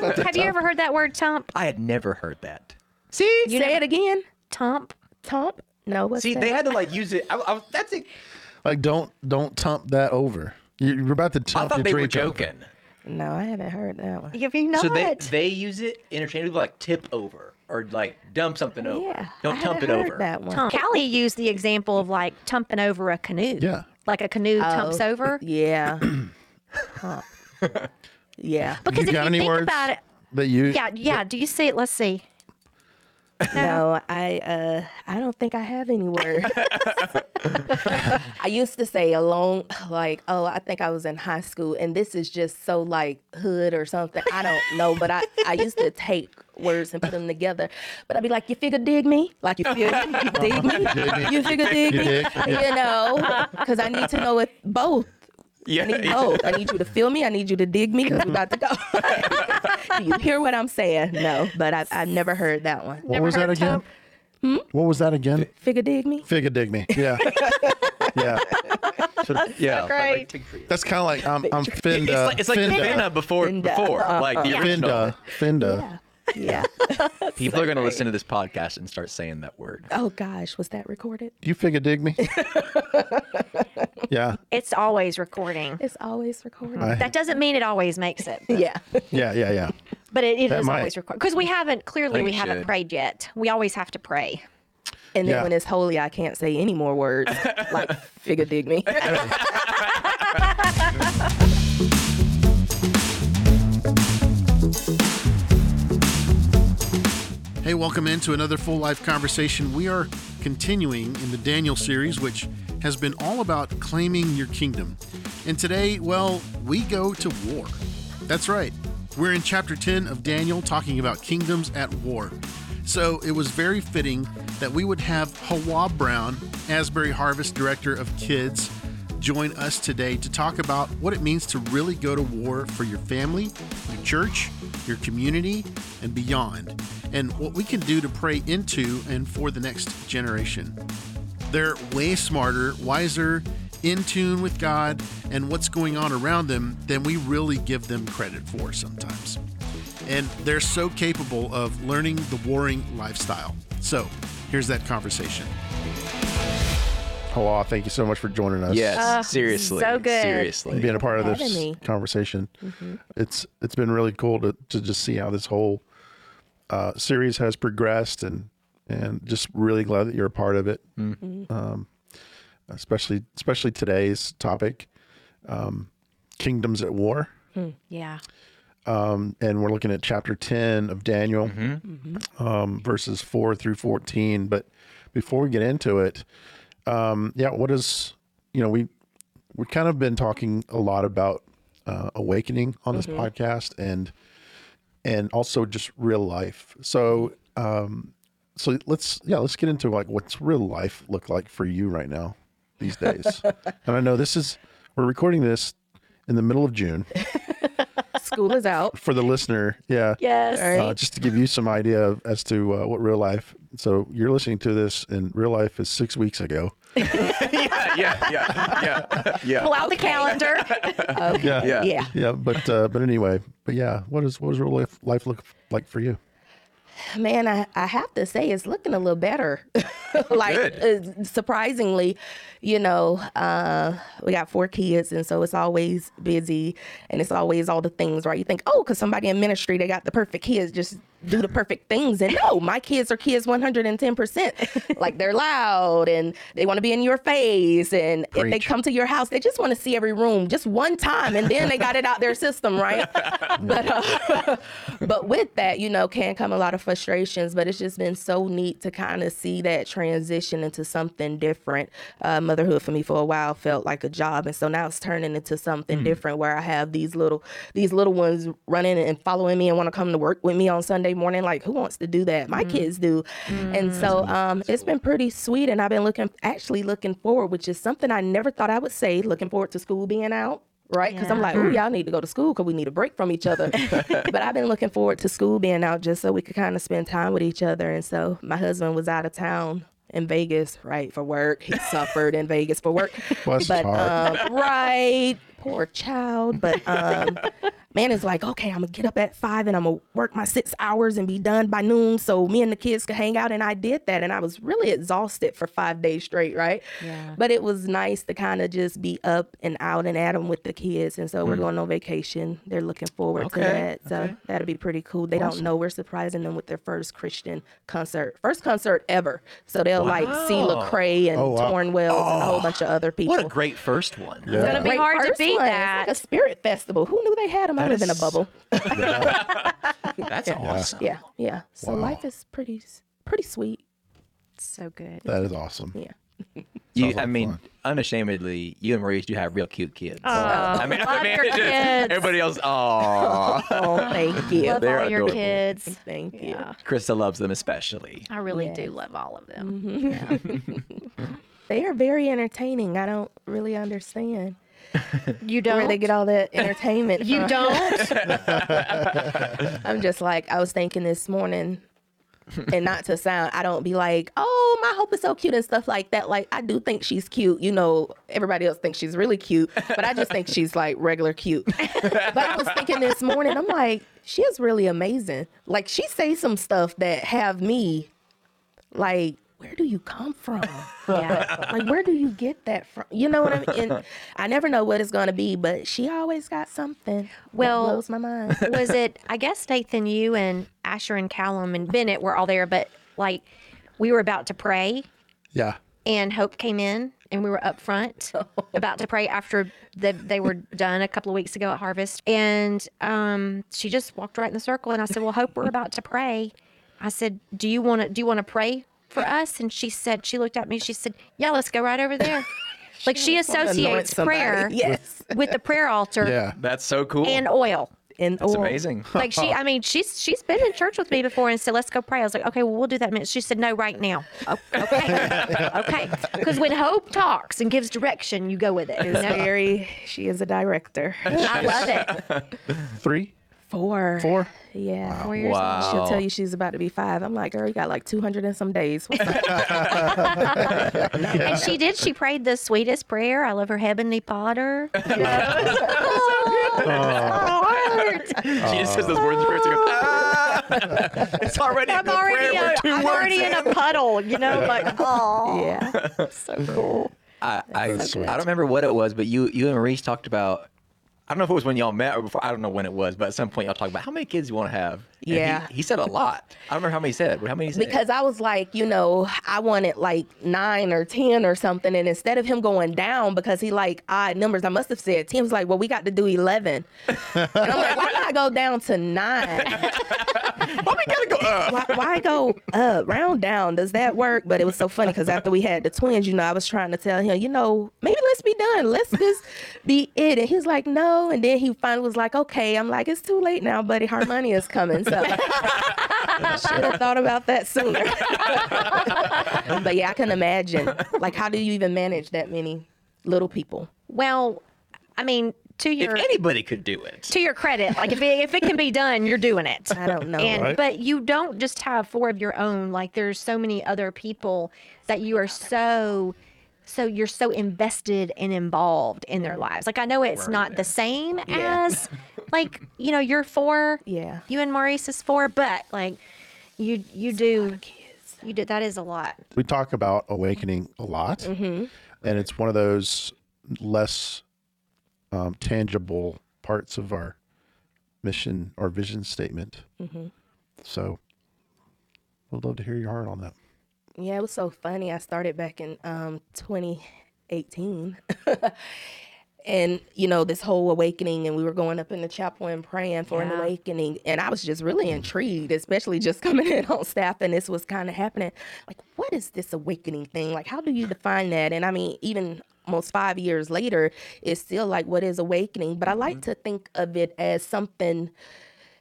Have you ever heard that word tump? I had never heard that. See, you say it again. Tump. Tump. No, what's See, that? they had to like use it. I, I, that's it. Like, don't don't tump that over. You- You're about to tump. I tump thought your they were drink over. joking. no, I haven't heard that one. Have you not? So they they use it interchangeably, like tip over or like dump something over. Yeah, Don't I tump it haven't heard over. That one. Tump. Callie used the example of like tumping over a canoe. Yeah. Like a canoe oh, tumps Oh, over. Yeah. Huh. yeah. Because You if you any think words? about it, That you yeah, yeah. Do you see it? Let's see. No, I uh I don't think I have any words. I used to say alone like, oh, I think I was in high school and this is just so like hood or something. I don't know, but I I used to take words and put them together. But I'd be like, you figure dig me? Like you figure you dig me? You figure dig You me? You know, cuz I need to know it both. Yeah. I need both. I need you to feel me. I need you to dig me because we're about to go. Do you hear what I'm saying? No, but I've, I've never heard that one. what was that again? Hmm? What was that again? Figure dig me? Figure dig me. Yeah. yeah. yeah. great. Like, take three. That's kind of like I'm I'm Finda. It's like, it's like Finda. Finna before Finda. before like the original. Finda. Finda. Yeah. People are gonna listen to this podcast and start saying that word. Oh gosh, was that recorded? You figure dig me? yeah. It's always recording. It's always recording. I- That doesn't mean it always makes it, yeah. Yeah, yeah, yeah. but it, it That is might. always recorded because we haven't clearly we haven't should. prayed yet. We always have to pray. And then Yeah. when it's holy, I can't say any more words like figure dig me. Hey, welcome into another full life conversation. We are continuing in the Daniel series, which has been all about claiming your kingdom. And today, well, we go to war. That's right. We're in chapter 10 of Daniel talking about kingdoms at war. So it was very fitting that we would have Hawah Brown, Asbury Harvest Director of Kids, join us today to talk about what it means to really go to war for your family, your church, your community, and beyond, and what we can do to pray into and for the next generation. They're way smarter, wiser, in tune with God and what's going on around them than we really give them credit for sometimes. And they're so capable of learning the warring lifestyle. So here's that conversation. Hawah, thank you so much for joining us. Yes, Uh, seriously. so good. Seriously. being a part of Having this me. conversation. It's it's been really cool to, to just see how this whole uh, series has progressed and and just really glad that you're a part of it. Um, especially especially today's topic, um, kingdoms at war, Yeah. um, and we're looking at chapter ten of Daniel, um, verses four through fourteen. But before we get into it, um, yeah, what is you know we we've kind of been talking a lot about uh, awakening on this podcast and and also just real life. So um, so let's yeah let's get into like what's real life look like for you right now these days. and I know this is we're recording this in the middle of June School is out. for the listener. Yeah. Yes. Uh, just to give you some idea of, as to uh, what real life. So you're listening to this, and real life is six weeks ago. Yeah, yeah, yeah, yeah, yeah. Pull out the calendar. Yeah, Yeah. Yeah. yeah. But uh, but anyway, but yeah, what is what does real life life look like for you? Man, I, I have to say it's looking a little better. like uh, surprisingly, you know, uh, we got four kids, and so it's always busy, and it's always all the things, right? You think, oh, because somebody in ministry they got the perfect kids, just do the perfect things, and no, my kids are kids one hundred and ten percent. Like they're loud and they want to be in your face, and if they come to your house, they just want to see every room just one time, and then they got it out their system, right? but uh, but with that, you know, can come a lot of frustrations. But it's just been so neat to kind of see that transition into something different. Uh, motherhood for me for a while felt like a job, and so now it's turning into something different where I have these little these little ones running and following me and want to come to work with me on Sunday morning. Like, who wants to do that? My kids do, and so um, it's been pretty sweet. And I've been looking actually looking forward, which is something I never thought I would say. Looking forward to school being out right? Because I'm like, oh, y'all need to go to school because we need a break from each other. but I've been looking forward to school being out just so we could kind of spend time with each other. And so my husband was out of town in Vegas, right, for work. He suffered in Vegas for work. Bless but um, right, poor child. But um, man is like, okay, I'm gonna get up at five and I'm gonna work my six hours and be done by noon so me and the kids could hang out. And I did that. And I was really exhausted for five days straight, right? Yeah. But it was nice to kind of just be up and out and at 'em with the kids. And so we're mm. going on vacation. They're looking forward Okay, to that. So okay. that'll be pretty cool. They don't know we're surprising them with their first Christian concert, first concert ever. So they'll like see Wow. Lecrae and Oh, wow. Tauren Wells and a whole bunch of other people. What a great first one. Yeah. gonna be Great hard to first beat one. It's that. like a spirit festival. Who knew they had them? I That live in a bubble. That's awesome. Yeah, yeah. So Wow. life is pretty, pretty sweet. So good. That is awesome. Yeah. You, Sounds like I mean, fun. unashamedly, you and Maurice do have real cute kids. Oh, I mean, I love mean, your it's just- kids. everybody else. Oh, Oh, thank you. Love They're all your adorable. kids. Thank you. Yeah, Crissa loves them especially. I really Yes. do love all of them. Mm-hmm. They are very entertaining. I don't really understand You don't. where they get all that entertainment. you from. don't. I'm just like I was thinking this morning, and not to sound, I don't be like, oh, my hope is so cute and stuff like that. Like I do think she's cute. You know, everybody else thinks she's really cute, but I just think she's like regular cute. but I was thinking this morning, I'm like, she is really amazing. Like she say some stuff that have me, like, where do you come from? yeah. like where do you get that from you know what i mean and i never know what it's going to be but she always got something Well- that blows my mind was it I guess Nathan, you and Asher and Callum and Bennett were all there, but like we were about to pray Yeah. and Hope came in and we were up front about to pray after the, they were done a couple of weeks ago at Harvest. And um, she just walked right in the circle and I said, Well, Hope, we're about to pray. I said, Do you want to do you want to pray for us? And she said, she looked at me, she said, Yeah, let's go right over there. Like she associates prayer yes with the prayer altar Yeah. That's so cool. and oil. and That's oil. amazing. Like she, I mean, she's she's been in church with me before and said, "Let's go pray." I was like, "Okay, well, we'll do that." in a minute. She said, "No, right now." Oh, okay, okay. Because when Hope talks and gives direction, you go with it. you It's know? very she is a director I love it. Three, four four. yeah Four years Wow. she'll tell you she's about to be five i'm like girl you got like 200 and some days What's up? old. And she did. She prayed the sweetest prayer. I love her heavenly Potter. You know? Heart. she just says those words in prayer. she goes, "Ah." it's already I'm a already, prayer a, with 2 I'm words. already in a puddle. You know, like oh, yeah so cool. I, I, I don't remember what it was, but you you and Maurice talked about. I don't know if it was when y'all met or before. I don't know when it was, but at some point y'all talked about how many kids you want to have. And Yeah. he, said a lot. I don't remember how many he said. but How many he said? because I was like, you know, I wanted like nine or ten or something, and instead of him going down because he like odd numbers, I must have said ten. He was like, well, we got to do eleven, and I'm like, why not go down to nine? why we gotta go up? Why, why go up, round down? Does that work? But it was so funny because after we had the twins, you know, I was trying to tell him, you know, maybe let's be done. Let's just be it. And he's like, no. And then he finally was like, okay. I'm like, it's too late now, buddy. Harmonia is coming. So I should have thought about that sooner. but yeah, I can imagine. Like, how do you even manage that many little people? Well, I mean, to If your anybody could do it, to your credit, like if it, if it can be done, you're doing it. I don't know. And Right. but you don't just have four of your own. Like there's so many other people that you are so so you're so invested and involved in their lives. Like I know it's not the same Yeah. as like, you know, you're four. Yeah. You and Maurice is four, but like you you do you do that is a lot. We talk about awakening a lot, Mm-hmm. and it's one of those less um, tangible parts of our mission or vision statement. Mm-hmm. So, we'd love to hear your heart on that. Yeah, it was so funny. I started back in um 2018. and you know, this whole awakening and we were going up in the chapel and praying for an awakening and I was just really intrigued, especially just coming in on staff and this was kind of happening. Like, what is this awakening thing? Like, how do you define that? And I mean, even almost 5 years later, it's still like what is awakening, but I like to think of it as something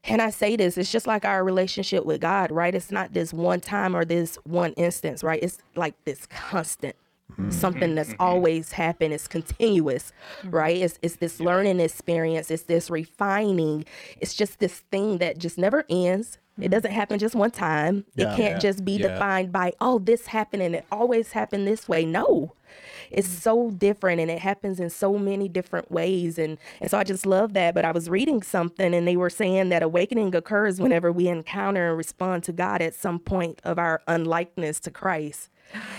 and I say this, it's just like our relationship with God, right? It's not this one time or this one instance, right? It's like this constant. Mm-hmm. Something that's mm-hmm. always happened. It's continuous, mm-hmm. right? It's it's this learning experience. It's this refining. It's just this thing that just never ends. It doesn't happen just one time. Yeah. it can't Yeah. just be Yeah. defined by oh this happened and it always happened this way. No, it's mm-hmm. so different and it happens in so many different ways. And, and so I just love that. But I was reading something and they were saying that awakening occurs whenever we encounter and respond to God at some point of our unlikeness to Christ.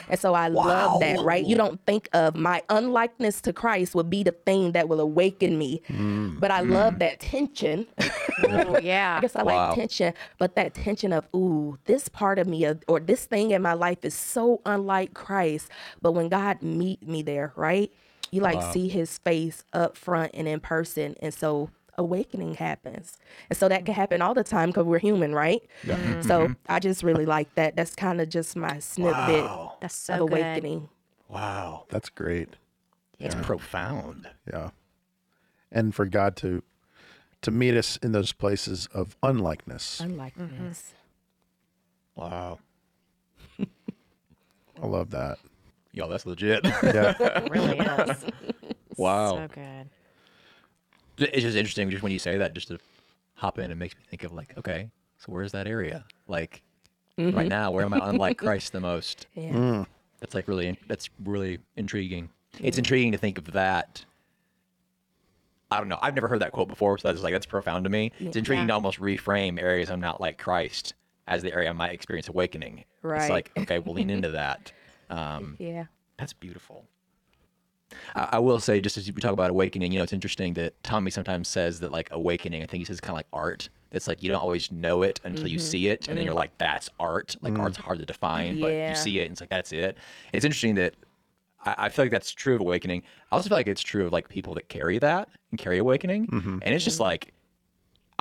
And so I love that, right? You don't think of my unlikeness to Christ would be the thing that will awaken me. Mm, but I mm. love that tension. Oh, yeah. I guess I Wow. like tension, but that tension of, ooh, this part of me or this thing in my life is so unlike Christ. But when God meet me there, right? You like see his face up front and in person. And so awakening happens. And so that can mm-hmm. happen all the time because we're human, right? Mm-hmm. So mm-hmm. I just really like that. That's kind of just my snippet Wow. That's so of good. awakening. Wow. That's great. It's profound. Yeah. And for God to to meet us in those places of unlikeness. Unlikeness. Wow. I love that. Yo, that's legit. Yeah. It really is. wow. So good. It's just interesting just when you say that, just to hop in, it makes me think of like, okay, so where's that area? Like right now, where am I unlike Christ the most? Yeah. That's like really, that's really intriguing. It's intriguing to think of that. I don't know. I've never heard that quote before, so that's like that's profound to me. It's intriguing to almost reframe areas I'm not like Christ as the area I might experience awakening. right It's like okay, we'll lean into that. Um, Yeah. that's beautiful. I, I will say, just as we talk about awakening, you know, it's interesting that Tommy sometimes says that like awakening. I think he says kind of like art. It's like you don't always know it until you mm-hmm. see it, and then mm-hmm. you're like, "That's art." Like mm. art's hard to define, but you see it, and it's like that's it. It's interesting that I, I feel like that's true of awakening. I also feel like it's true of like people that carry that and carry awakening, mm-hmm. and it's just like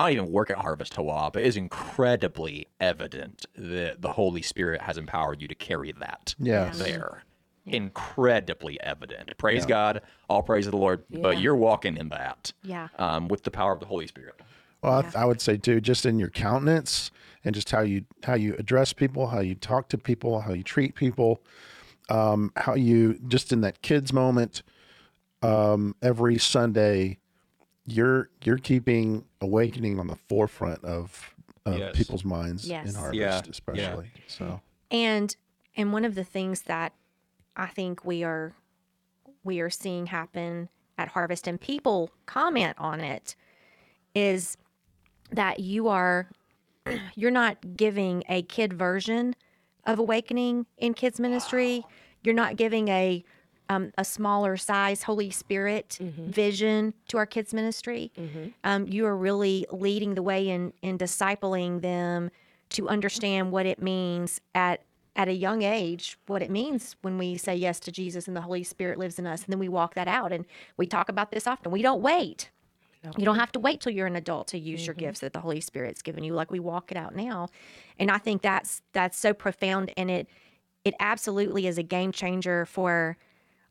I don't even work at Harvest Hawah, but it is incredibly evident that the Holy Spirit has empowered you to carry that Yes. there. Incredibly evident. Praise God, all praise to the Lord. But you're walking in that, Yeah. um, with the power of the Holy Spirit. Well, I, th- I would say too, just in your countenance and just how you how you address people, how you talk to people, how you treat people, um, how you just in that kids moment, um, every Sunday, you're you're keeping awakening on the forefront of, of Yes. people's minds Yes. in harvest, Yeah, yeah. especially. So And and one of the things that I think we are we are seeing happen at Harvest and people comment on it is that you are you're not giving a kid version of awakening in kids ministry. You're not giving a um, a smaller size Holy Spirit vision to our kids ministry. Um, you are really leading the way in in discipling them to understand what it means at at a young age what it means when we say yes to Jesus and the Holy Spirit lives in us and then we walk that out and we talk about this often. We don't wait. You don't have to wait till you're an adult to use your mm-hmm. gifts that the Holy Spirit's given you. Like we walk it out now, and I think that's that's so profound, and it it absolutely is a game changer for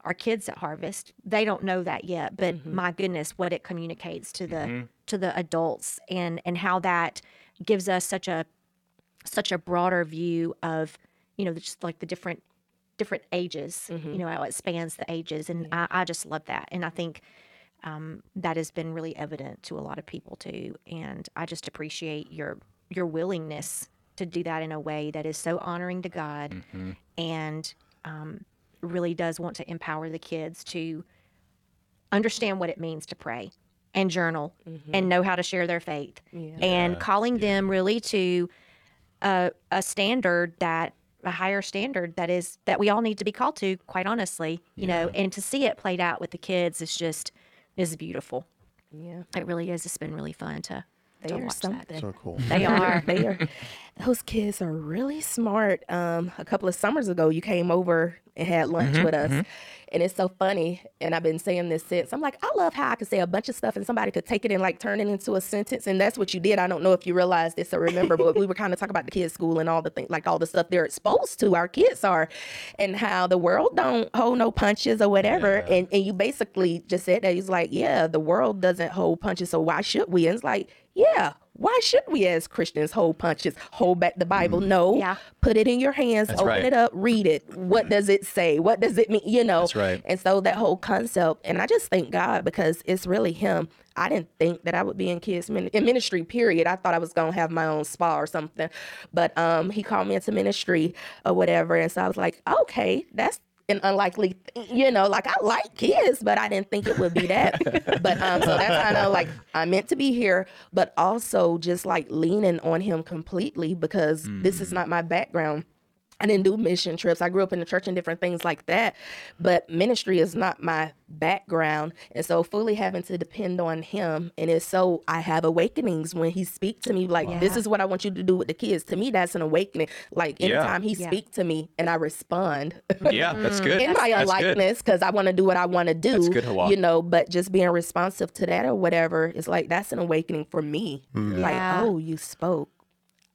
our kids at Harvest. They don't know that yet, but mm-hmm. my goodness, what it communicates to the mm-hmm. to the adults, and and how that gives us such a such a broader view of you know just like the different different ages you know how it spans the ages and I, I just love that and i think um, that has been really evident to a lot of people too and i just appreciate your your willingness to do that in a way that is so honoring to god and um, really does want to empower the kids to understand what it means to pray and journal and know how to share their faith and calling them really to a, a standard that a higher standard that is that we all need to be called to quite honestly you know and to see it played out with the kids is just is beautiful Yeah. it really is it's been really fun to, They to are watch something. that so cool. they are they are. Those kids are really smart. Um, a couple of summers ago, you came over and had lunch with us, and it's so funny. And I've been saying this since. I'm like, I love how I could say a bunch of stuff and somebody could take it and like turn it into a sentence. And that's what you did. I don't know if you realized this or remember, but we were kind of talking about the kids' school and all the things, like all the stuff they're exposed to. Our kids are, and how the world don't hold no punches or whatever. And and you basically just said that he's like, yeah, the world doesn't hold punches, so why should we? And it's like, yeah. Why should we as Christians hold punches, hold back the Bible? No. Yeah. Put it in your hands, open right. it up, read it. What does it say? What does it mean? You know. That's right. And so that whole concept, and I just thank God because it's really Him. I didn't think that I would be in kids min- in ministry. Period. I thought I was gonna have my own spa or something, but um, He called me into ministry or whatever, and so I was like, okay, that's an unlikely, you know, like I like kids, but I didn't think it would be that. but um, so that's kind of like I'm meant to be here, but also just like leaning on him completely because this is not my background. I didn't do mission trips. I grew up in the church and different things like that, but ministry is not my background, and so fully having to depend on him. And it's so I have awakenings when he speak to me like, "This is what I want you to do with the kids." To me, that's an awakening. Like Yeah. anytime he Yeah. speak to me and I respond Yeah, that's mm. good. in my That's good. unlikeness because I want to do what I want to do. That's good, Hawah. You know, but just being responsive to that or whatever is like that's an awakening for me. Mm-hmm. Like, Yeah. oh, you spoke.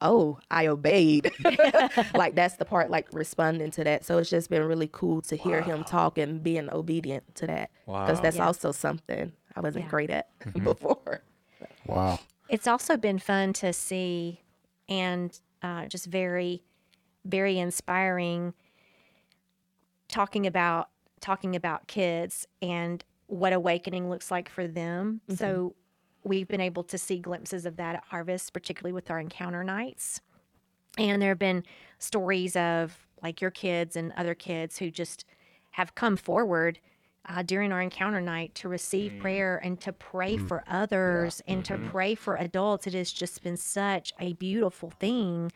Oh, I obeyed. like that's the part like responding to that. So it's just been really cool to hear him talk and being obedient to that. Because Wow. that's Yeah. also something I wasn't Yeah. great at Mm-hmm. before. Wow. It's also been fun to see and uh, just very, very inspiring talking about talking about kids and what awakening looks like for them. So we've been able to see glimpses of that at Harvest, particularly with our encounter nights. And there have been stories of like your kids and other kids who just have come forward uh, during our encounter night to receive mm. prayer and to pray mm. for others and to mm-hmm. pray for adults. It has just been such a beautiful thing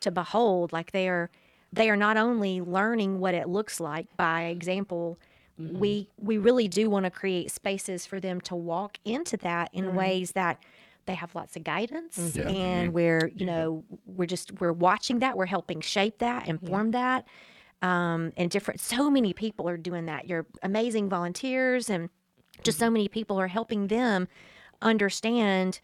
to behold. Like they are, they are not only learning what it looks like by example. Mm-hmm. We we really do want to create spaces for them to walk into that in mm-hmm. ways that they have lots of guidance mm-hmm. and we're you know we're just we're watching that we're helping shape that inform that um, and different so many people are doing that. You're amazing volunteers and just so many people are helping them understand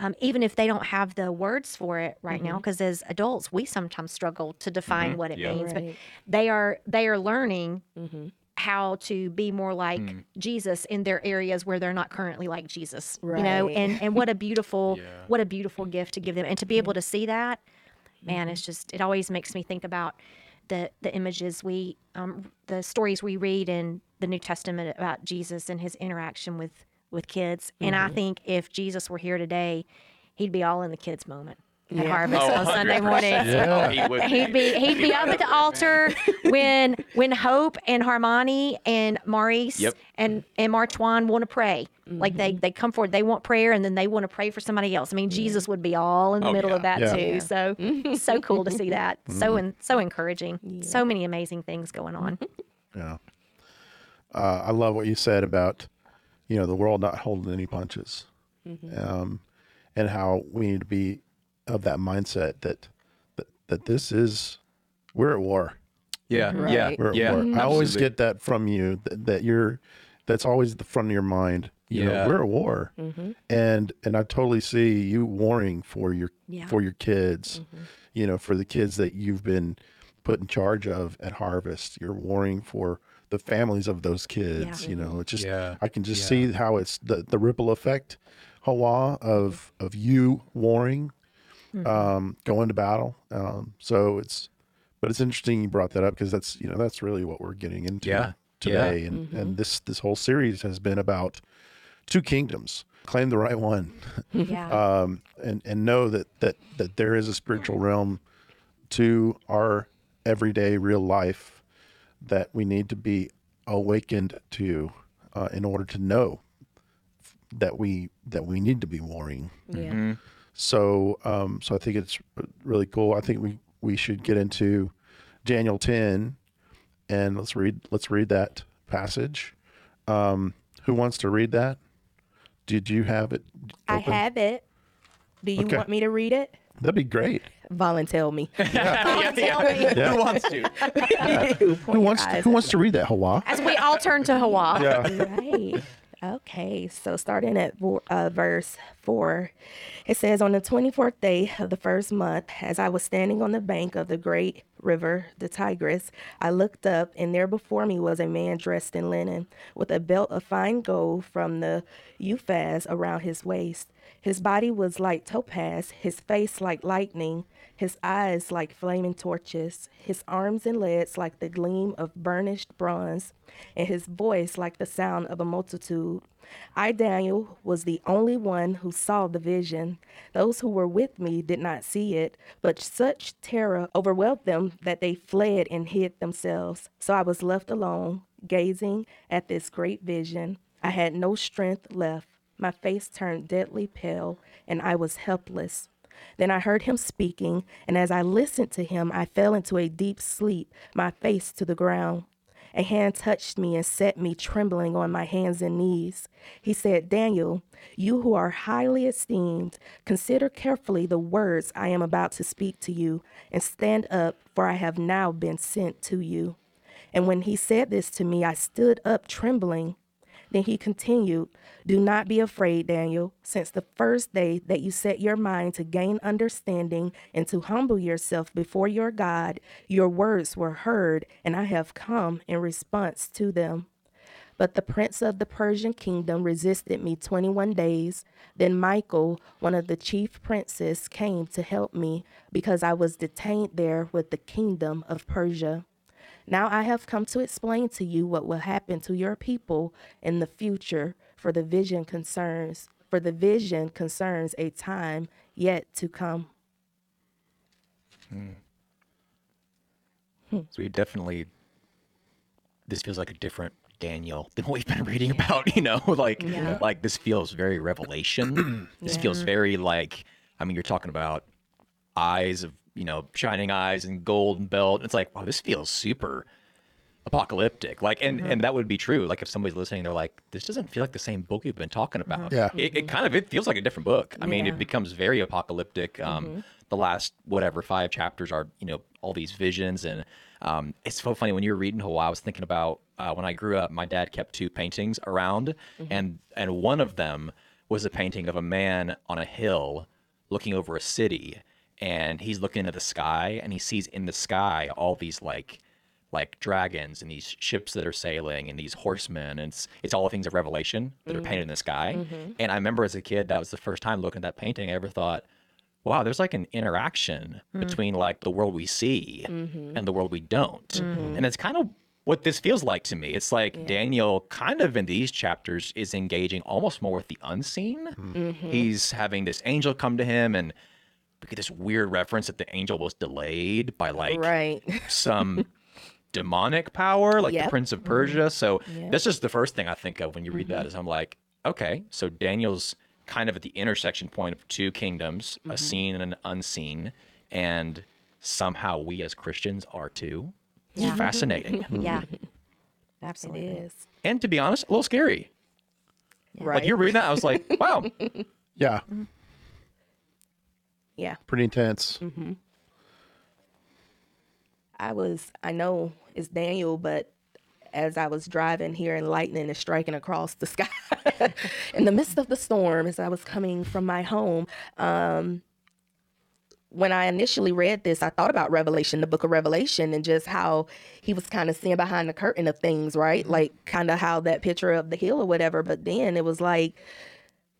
um, even if they don't have the words for it right now because as adults we sometimes struggle to define what it Yeah. means but they are they are learning how to be more like Mm. Jesus in their areas where they're not currently like Jesus. You know, and and what a beautiful what a beautiful gift to give them and to be able to see that, man, it's just it always makes me think about the the images we um the stories we read in the New Testament about Jesus and his interaction with with kids. And I think if Jesus were here today, he'd be all in the kids moment at Harvest Oh, on Sunday 100%. morning. Oh, he would He'd be he'd be up at the altar when when Hope and Harmony and Maurice Yep. and and Martwan want to pray. Like they they come forward, they want prayer, and then they want to pray for somebody else. I mean, Jesus would be all in the Oh, middle of that Yeah. too. So so cool to see that. So and so encouraging. So many amazing things going on. Yeah. Uh, I love what you said about, you know, the world not holding any punches, um, and how we need to be of that mindset that that, that this is we're at war. Yeah, yeah, We're at yeah. war. I always get that from you that, that you're that's always the front of your mind. You know, Yeah. we're at war, mm-hmm. and and I totally see you warring for your Yeah. for your kids. Mm-hmm. You know, for the kids that you've been put in charge of at Harvest. You're warring for the families of those kids. Yeah. You know, it's just Yeah. I can just Yeah. see how it's the the ripple effect, Hawah of of you warring, um, going to battle. Um, so it's but it's interesting you brought that up because that's you know that's really what we're getting into Yeah. today, and and this this whole series has been about two kingdoms. Claim the right one, Yeah. um, and and know that that that there is a spiritual realm to our everyday real life that we need to be awakened to uh, in order to know that we that we need to be warring. Yeah. So um, so I think it's really cool. I think we we should get into Daniel ten, and let's read let's read that passage. Um, who wants to read that? Did you have it? I have it. Do you Okay. want me to read it? That'd be great. Volunteer me. Who wants to? Who wants to, Who wants to read that? Hawah. As we all turn to Hawah. Yeah. right. Okay. So starting at uh, verse four, it says, On the 24th day of the first month, as I was standing on the bank of the great river, the Tigris, I looked up, and there before me was a man dressed in linen, with a belt of fine gold from the Uphaz around his waist. His body was like topaz, his face like lightning, his eyes like flaming torches, his arms and legs like the gleam of burnished bronze, and his voice like the sound of a multitude. I, Daniel, was the only one who saw the vision. Those who were with me did not see it, but such terror overwhelmed them that they fled and hid themselves. So I was left alone, gazing at this great vision. I had no strength left. My face turned deadly pale, and I was helpless. Then I heard him speaking, and as I listened to him, I fell into a deep sleep, my face to the ground. A hand touched me and set me trembling on my hands and knees. He said, Daniel, you who are highly esteemed, consider carefully the words I am about to speak to you, and stand up, for I have now been sent to you. And when he said this to me, I stood up trembling. Then he continued, Do not be afraid, Daniel, since the first day that you set your mind to gain understanding and to humble yourself before your God, your words were heard, and I have come in response to them. But the prince of the Persian kingdom resisted me 21 days. Then Michael, one of the chief princes, came to help me because I was detained there with the kingdom of Persia. Now I have come to explain to you what will happen to your people in the future, for the vision concerns for the vision concerns a time yet to come. Hmm. Hmm. So we definitely this feels like a different Daniel than what we've been reading about, you know, like Yeah. like this feels very revelation. this feels very like I mean you're talking about eyes of, you know, shining eyes and golden belt. It's like, wow, this feels super apocalyptic. Like and and that would be true. Like if somebody's listening they're like this doesn't feel like the same book we've been talking about. Yeah. It, it kind of it feels like a different book. I mean, it becomes very apocalyptic. Um, The last whatever five chapters are you know all these visions and um, it's so funny when you were reading Hawah. I was thinking about uh, when I grew up. My dad kept two paintings around, and and one of them was a painting of a man on a hill looking over a city, and he's looking at the sky, and he sees in the sky all these like like dragons and these ships that are sailing and these horsemen and it's, it's all the things of revelation that are painted in the mm-hmm. sky. Mm-hmm. And i remember as a kid that was the first time looking at that painting i ever thought wow there's like an interaction mm. between like the world we see mm-hmm. and the world we don't. And it's kind of what this feels like to me. It's like daniel kind of in these chapters is engaging almost more with the unseen. He's having this angel come to him and we get this weird reference that the angel was delayed by like Right. some demonic power, like the Prince of mm-hmm. Persia. So that's just the first thing I think of when you read that mm-hmm. is I'm like, okay, so Daniel's kind of at the intersection point of two kingdoms, a mm-hmm. seen and an unseen, and somehow we as Christians are too. It's Yeah. fascinating. Yeah. Absolutely. is. and to be honest, a little scary. Right. Like you're reading that, I was like, wow. Yeah, yeah. pretty intense. I was, I know it's Daniel, but as I was driving here and lightning is striking across the sky in the midst of the storm as I was coming from my home, um, when I initially read this, I thought about Revelation, the book of Revelation, and just how he was kind of seeing behind the curtain of things, right? Like kind of how that picture of the hill or whatever. But then it was like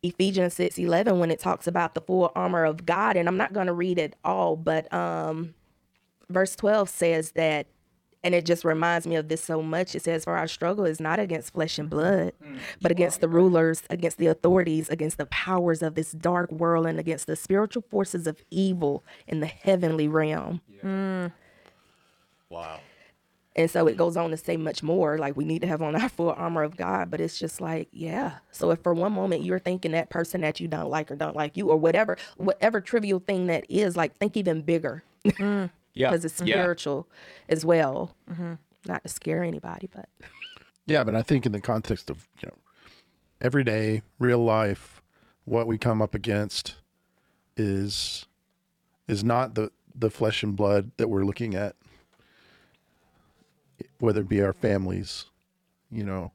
Ephesians 6 11 when it talks about the full armor of God. And I'm not going to read it all, but um, verse 12 says that and it just reminds me of this so much. It says, For our struggle is not against flesh and blood, but against the rulers, against the authorities, against the powers of this dark world, and against the spiritual forces of evil in the heavenly realm. Wow. And so it goes on to say much more. Like we need to have on our full armor of God, but it's just like, yeah. So if for one moment you're thinking that person that you don't like or don't like you or whatever, whatever trivial thing that is, like think even bigger mm. Yeah. because it's Yeah. spiritual as well. Mm-hmm. Not to scare anybody, but Yeah, but I think in the context of you know everyday real life, what we come up against is is not the the flesh and blood that we're looking at, whether it be our families, you know,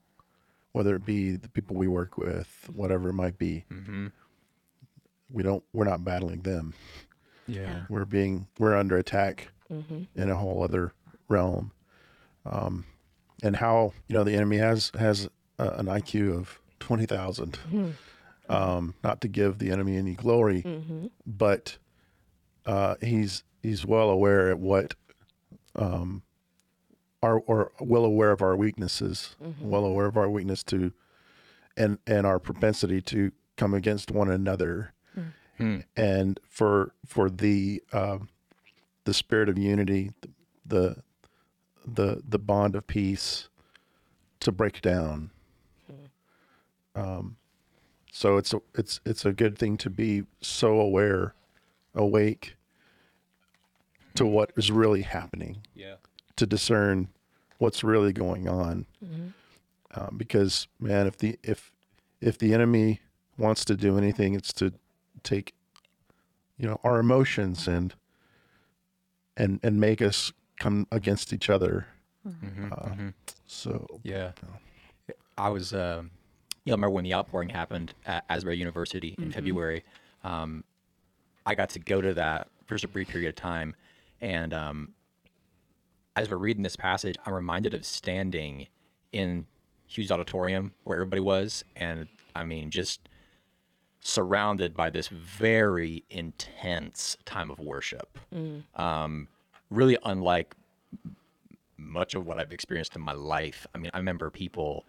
whether it be the people we work with, whatever it might be. We don't. We're not battling them. Yeah. We're being. We're under attack in a whole other realm and how you know the enemy has has uh, an IQ of twenty Um, not to give the enemy any glory, but uh, he's he's well aware at what um, our or well aware of our weaknesses, well aware of our weakness to and and our propensity to come against one another, and for for the um, the spirit of unity, the the the bond of peace to break down. Um, so it's a, it's it's a good thing to be so aware, awake to what is really happening. Yeah. to discern what's really going on. Um, because man, if the if if the enemy wants to do anything, it's to take you know our emotions and and and make us come against each other. Uh, So Yeah. I was, um, you know, remember when the outpouring happened at Asbury University in February. Um, I got to go to that for just a brief period of time. And um, as we're reading this passage, I'm reminded of standing in Hughes Auditorium where everybody was. And I mean, just surrounded by this very intense time of worship. Um, really unlike much of what I've experienced in my life. I mean, I remember people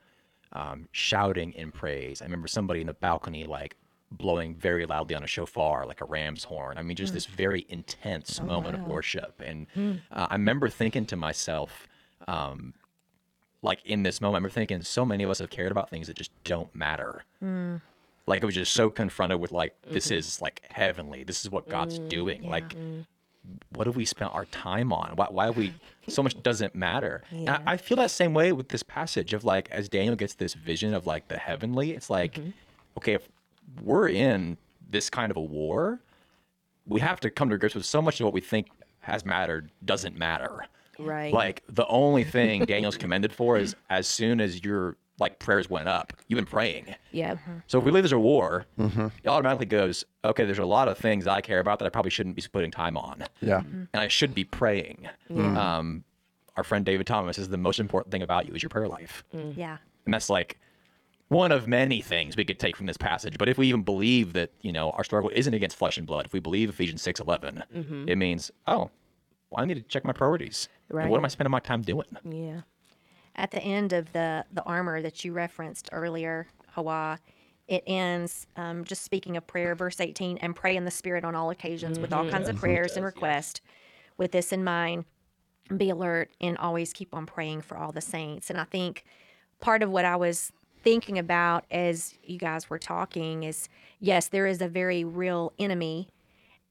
um, shouting in praise. I remember somebody in the balcony like blowing very loudly on a shofar, like a ram's horn. I mean, just hmm. this very intense oh, moment of worship. And hmm. uh, I remember thinking to myself, um, like in this moment, I remember thinking so many of us have cared about things that just don't matter. Hmm. Like it was just so confronted with like this mm-hmm. is like heavenly. This is what God's mm, doing. Like mm. what have we spent our time on? Why, why we so much doesn't matter? And I, I feel that same way with this passage of like as Daniel gets this vision of like the heavenly, it's like, mm-hmm. okay, if we're in this kind of a war, we have to come to grips with so much of what we think has mattered doesn't matter. Right. Like the only thing Daniel's commended for is as soon as your like prayers went up, you've been praying. yeah. So if we believe there's a war, mm-hmm. it automatically goes, okay, there's a lot of things I care about that I probably shouldn't be putting time on. yeah, mm-hmm. And I should be praying. Um, our friend David Thomas says the most important thing about you is your prayer life. Mm-hmm. Yeah. And that's like one of many things we could take from this passage. But if we even believe that, you know, our struggle isn't against flesh and blood, if we believe Ephesians 6 11, it means, oh, well, I need to check my priorities. Right. what am I spending my time doing? Yeah. At the end of the the armor that you referenced earlier, Hawah, it ends um, just speaking of prayer, verse 18, and pray in the spirit on all occasions with all kinds of prayers and requests. With this in mind, be alert and always keep on praying for all the saints. And I think part of what I was thinking about as you guys were talking is yes, there is a very real enemy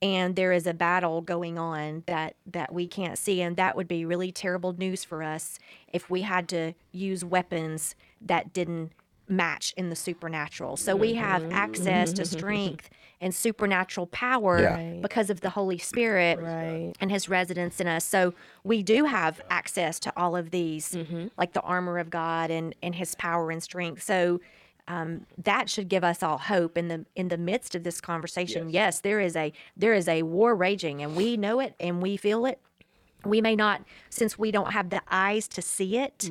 and there is a battle going on that that we can't see. And that would be really terrible news for us if we had to use weapons that didn't match in the supernatural. So we have access to strength and supernatural power Yeah. because of the Holy Spirit Right. and his residence in us. So we do have access to all of these, like the armor of God and and His power and strength. So um, that should give us all hope in the in the midst of this conversation. Yes. there is a there is a war raging, and we know it and we feel it. We may not, since we don't have the eyes to see it.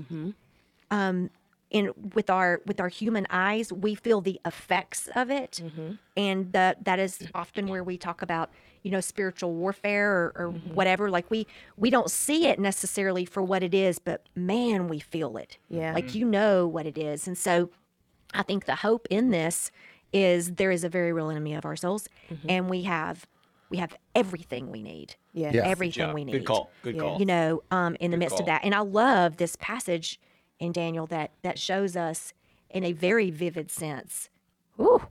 Um, in with our with our human eyes, we feel the effects of it, mm-hmm. and that that is often where we talk about you know spiritual warfare or, or mm-hmm. whatever. Like we we don't see it necessarily for what it is, but man, we feel it. Yeah. like you know what it is, and so I think the hope in this is there is a very real enemy of our souls, mm-hmm. and we have we have everything we need. Yeah. Yeah. everything we need. Good call. Good Yeah. call. You know, um, in the midst call. of that, and I love this passage in Daniel that that shows us in a very vivid sense. Ooh,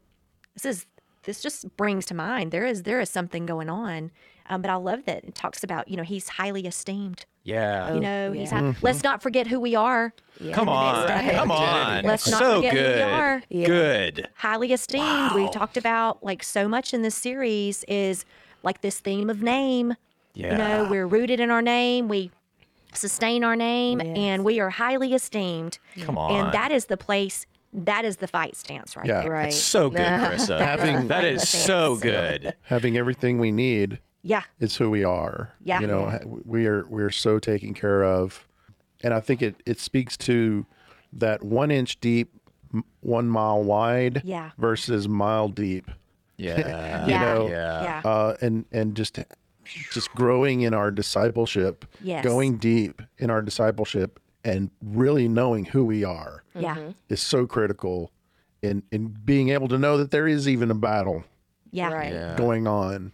this is this just brings to mind there is there is something going on, um, but I love that it talks about you know he's highly esteemed. yeah. You know, he's yeah. high, let's not forget who we are. Yeah, Come on. Come on. Let's not so forget who we good. are. Yeah. Good. highly esteemed. We've talked about like so much in this series is like this theme of name. Yeah. You know, we're rooted in our name. We sustain our name Yes. and we are highly esteemed. Come on. And that is the place, that is the fight stance right Yeah. there. Right. So good, Crissa. Having- that is so good. having everything we need Yeah. It's who we are. Yeah. You know, we are we're so taken care of, and I think it it speaks to that one inch deep, one mile wide, Yeah. versus mile deep. Yeah. You yeah. know, Yeah. Yeah. uh, and and just just growing in our discipleship, Yes. going deep in our discipleship, and really knowing who we are yeah. Mm-hmm. is so critical in in being able to know that there is even a battle Yeah. Right. Yeah. going on.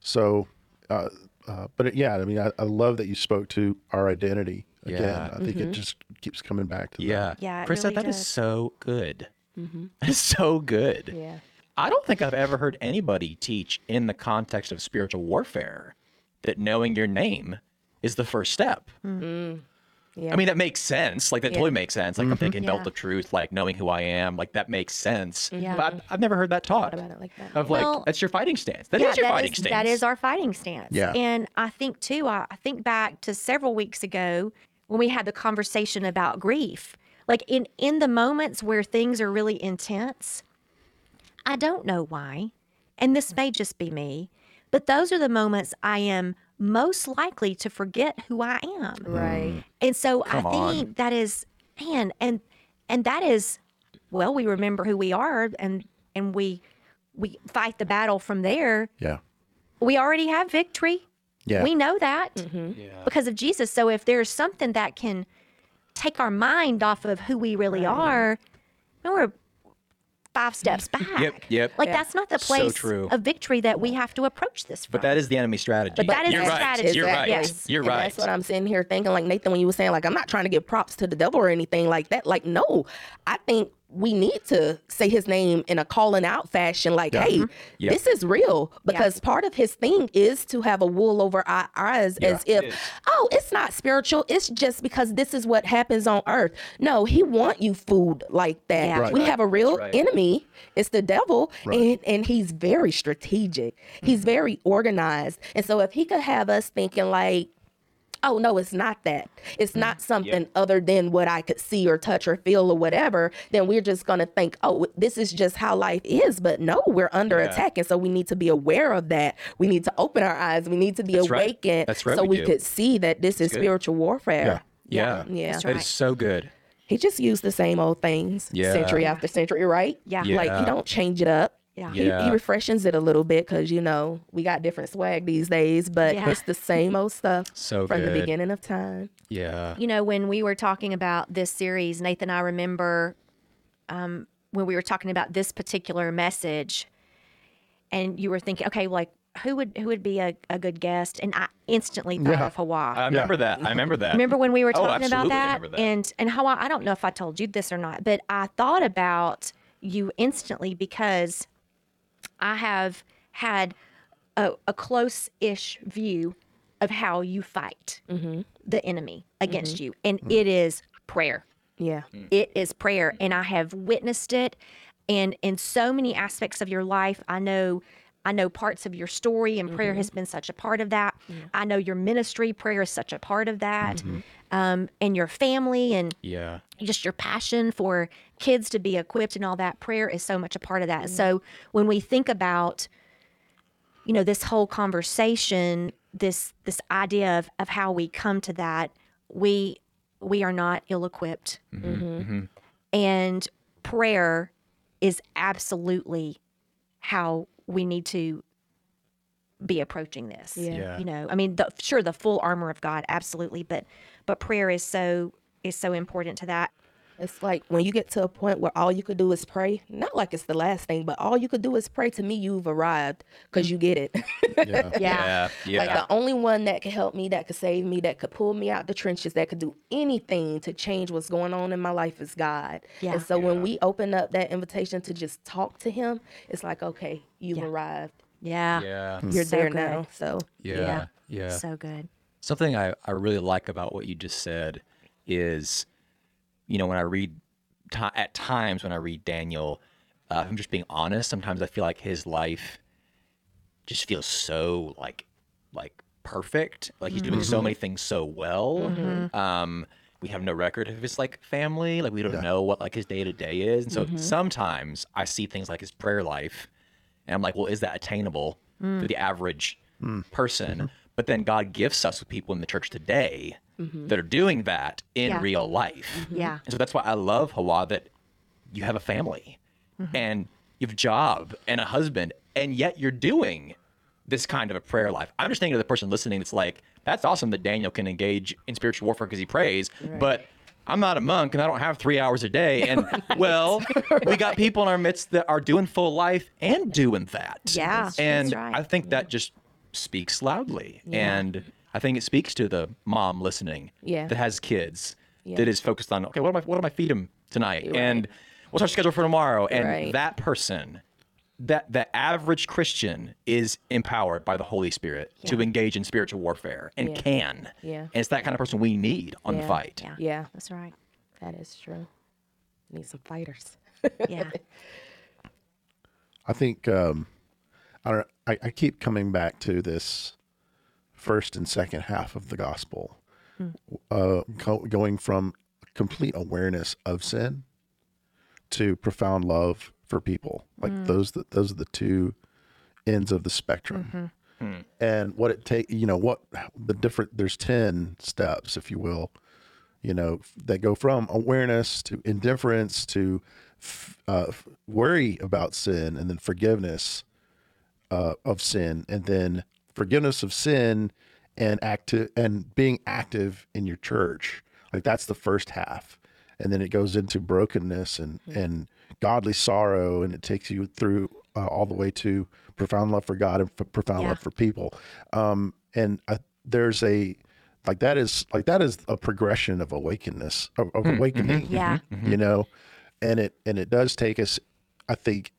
So, uh, uh, but it, yeah, I mean, I, I love that you spoke to our identity again. Yeah. I think it just keeps coming back to that. Yeah. Yeah, it Crissa, really that is does. so good. That is so good. Yeah. I don't think I've ever heard anybody teach in the context of spiritual warfare that knowing your name is the first step. Yeah. I mean, that makes sense. Like, that totally makes sense. Like, I'm mm-hmm. thinking belt Yeah. of truth, like knowing who I am. Like, that makes sense. Yeah. But I've, I've never heard that taught. about it like that. Of like, Well, that's your fighting stance. That is yeah, your that fighting is- stance. That is our fighting stance. Yeah. And I think too, I, I think back to several weeks ago when we had the conversation about grief. Like in in the moments where things are really intense, I don't know why, and this may just be me, but those are the moments I am most likely to forget who I am. Right. Mm. And so Come I on. think that is man and and that is well we remember who we are and and we we fight the battle from there. Yeah. We already have victory. Yeah. We know that mm-hmm. Yeah. because of Jesus. So if there's something that can take our mind off of who we really are, then we're five steps back. Yep, yep. Like Yeah. that's not the So place true. of victory that we have to approach this from. But that is the enemy strategy. But that is You're the right. strategy. You're right. Yes. You're And right. That's what I'm sitting here thinking. Like Nathan, when you were saying, like, I'm not trying to give props to the devil or anything like that. Like, no, I think we need to say his name in a calling out fashion. Like, hey, mm-hmm. Yeah. this is real. Because part of his thing is to have a wool over our eyes as if, is. oh, it's not spiritual. It's just because this is what happens on earth. No, he want you food like that. Yeah. Right. We have a real right. enemy. It's the devil, and and he's very strategic. He's mm-hmm. very organized, and so if he could have us thinking like, oh no, it's not that. It's mm, not something other than what I could see or touch or feel or whatever. Then we're just gonna think, oh, this is just how life is. But no, we're under Yeah. attack, and so we need to be aware of that. We need to open our eyes. We need to be That's right. awakened, That's right, so we we do. could see that this is good. spiritual warfare. yeah. Yeah. That's That is right. so good. He just used the same old things, Yeah. century after century, right? Yeah. Yeah. Like he don't change it up. Yeah. He, Yeah. he refreshes it a little bit because you know we got different swag these days, but Yeah. it's the same old stuff So from the beginning of time. Yeah. you know, when we were talking about this series, Nathan, I remember um, when we were talking about this particular message, and you were thinking, okay, like who would who would be a, a good guest? And I instantly thought Yeah. of Hawah. I remember that. I remember that. Remember when we were Oh, talking about absolutely, I that? that. And and Hawah, I don't know if I told you this or not, but I thought about you instantly because I have had a, a close-ish view of how you fight mm-hmm. the enemy against mm-hmm. you, and it is prayer. Yeah. Mm. It is prayer, and I have witnessed it, and in so many aspects of your life, I know. I know parts of your story, and prayer has mm-hmm. been such a part of that. I know your ministry, prayer is such a part of that, mm-hmm. um, and your family, and yeah. just your passion for kids to be equipped and all that prayer is so much a part of that. So when we think about you know this whole conversation this this idea of of how we come to that we we are not ill equipped mm-hmm. and prayer is absolutely how we need to be approaching this Yeah. Yeah. you know i mean the, sure the full armor of god absolutely but but prayer is so is so important to that It's like when you get to a point where all you could do is pray, not like it's the last thing, but all you could do is pray. To me, you've arrived because you get it. Yeah. Yeah. Yeah. Like the only one that could help me, that could save me, that could pull me out the trenches, that could do anything to change what's going on in my life is God. Yeah. And so when we open up that invitation to just talk to Him, it's like, okay, you've Yeah. arrived. yeah yeah. You're So there good. now. So Yeah. Yeah. so good Something I, I really like about what you just said is, you know, when I read, ti at times when I read Daniel, uh, if I'm just being honest, sometimes I feel like his life just feels so like, like perfect. Like he's doing so mm-hmm. many things so well. Mm-hmm. Um, we have no record of his like family. Like we don't know what like his day to day is. And so mm-hmm. sometimes I see things like his prayer life and I'm like, well, is that attainable mm. to the average mm. person? But then God gifts us with people in the church today mm-hmm. that are doing that in Yeah. real life. Mm-hmm. Yeah. And so that's why I love Hawah that you have a family mm-hmm. and you have a job and a husband, and yet you're doing this kind of a prayer life. I'm just thinking of the person listening that's like, that's awesome that Daniel can engage in spiritual warfare because he prays, but I'm not a monk and I don't have three hours a day. And well, we got people in our midst that are doing full life and doing that. Yeah, and right. I think that just speaks loudly. And I think it speaks to the mom listening Yeah. that has kids Yeah. that is focused on okay, what am I what am I feed them tonight? And what's our schedule for tomorrow? And Right. that person that the average Christian is empowered by the Holy Spirit to engage in spiritual warfare and Yeah. can. Yeah. And it's that kind of person we need on the fight. Yeah. Yeah, That's right. that is true. Need some fighters. Yeah. I think um, I don't. I, I keep coming back to this first and second half of the gospel, uh, go, going from complete awareness of sin to profound love for people. Like those, th- those are the two ends of the spectrum. And what it take, you know, what the different. There's ten steps, if you will, you know, that go from awareness to indifference to f- uh, f- worry about sin and then forgiveness uh, of sin and then forgiveness of sin and active and being active in your church. Like that's the first half. And then it goes into brokenness and, and godly sorrow. And it takes you through uh, all the way to profound love for God and f- profound Yeah. love for people. Um, and I, there's a, like that is like that is a progression of awakeness of, of awakening Yeah. you know and it and it does take us i think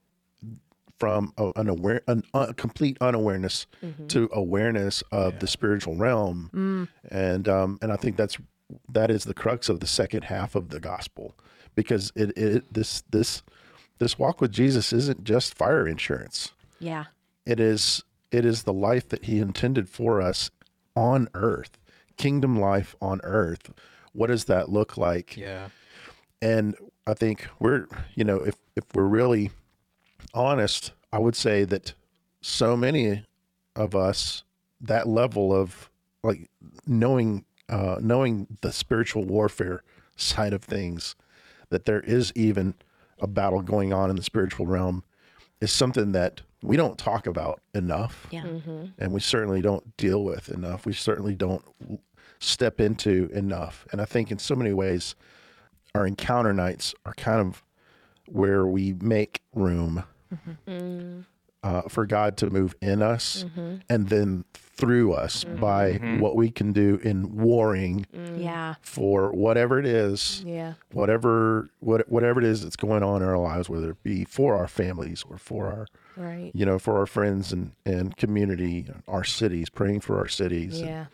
from a, an aware an a complete unawareness mm-hmm. to awareness of the spiritual realm. Mm. And um and i think that's that is the crux of the second half of the gospel because it, it this this this walk with jesus isn't just fire insurance. Yeah. it is it is the life that he intended for us on earth kingdom life on earth. What does that look like? Yeah. and I think we're, you know, if if we're really honest, I would say that so many of us that level of like knowing uh, knowing the spiritual warfare side of things, that there is even a battle going on in the spiritual realm, is something that we don't talk about enough Yeah. and we certainly don't deal with enough. We certainly don't step into enough. And I think in so many ways, our encounter nights are kind of where we make room uh, for God to move in us and then through us by what we can do in warring Yeah. for whatever it is Yeah. whatever what, whatever it is that's going on in our lives whether it be for our families or for our Right. you know for our friends and and community our cities praying for our cities and, Yeah.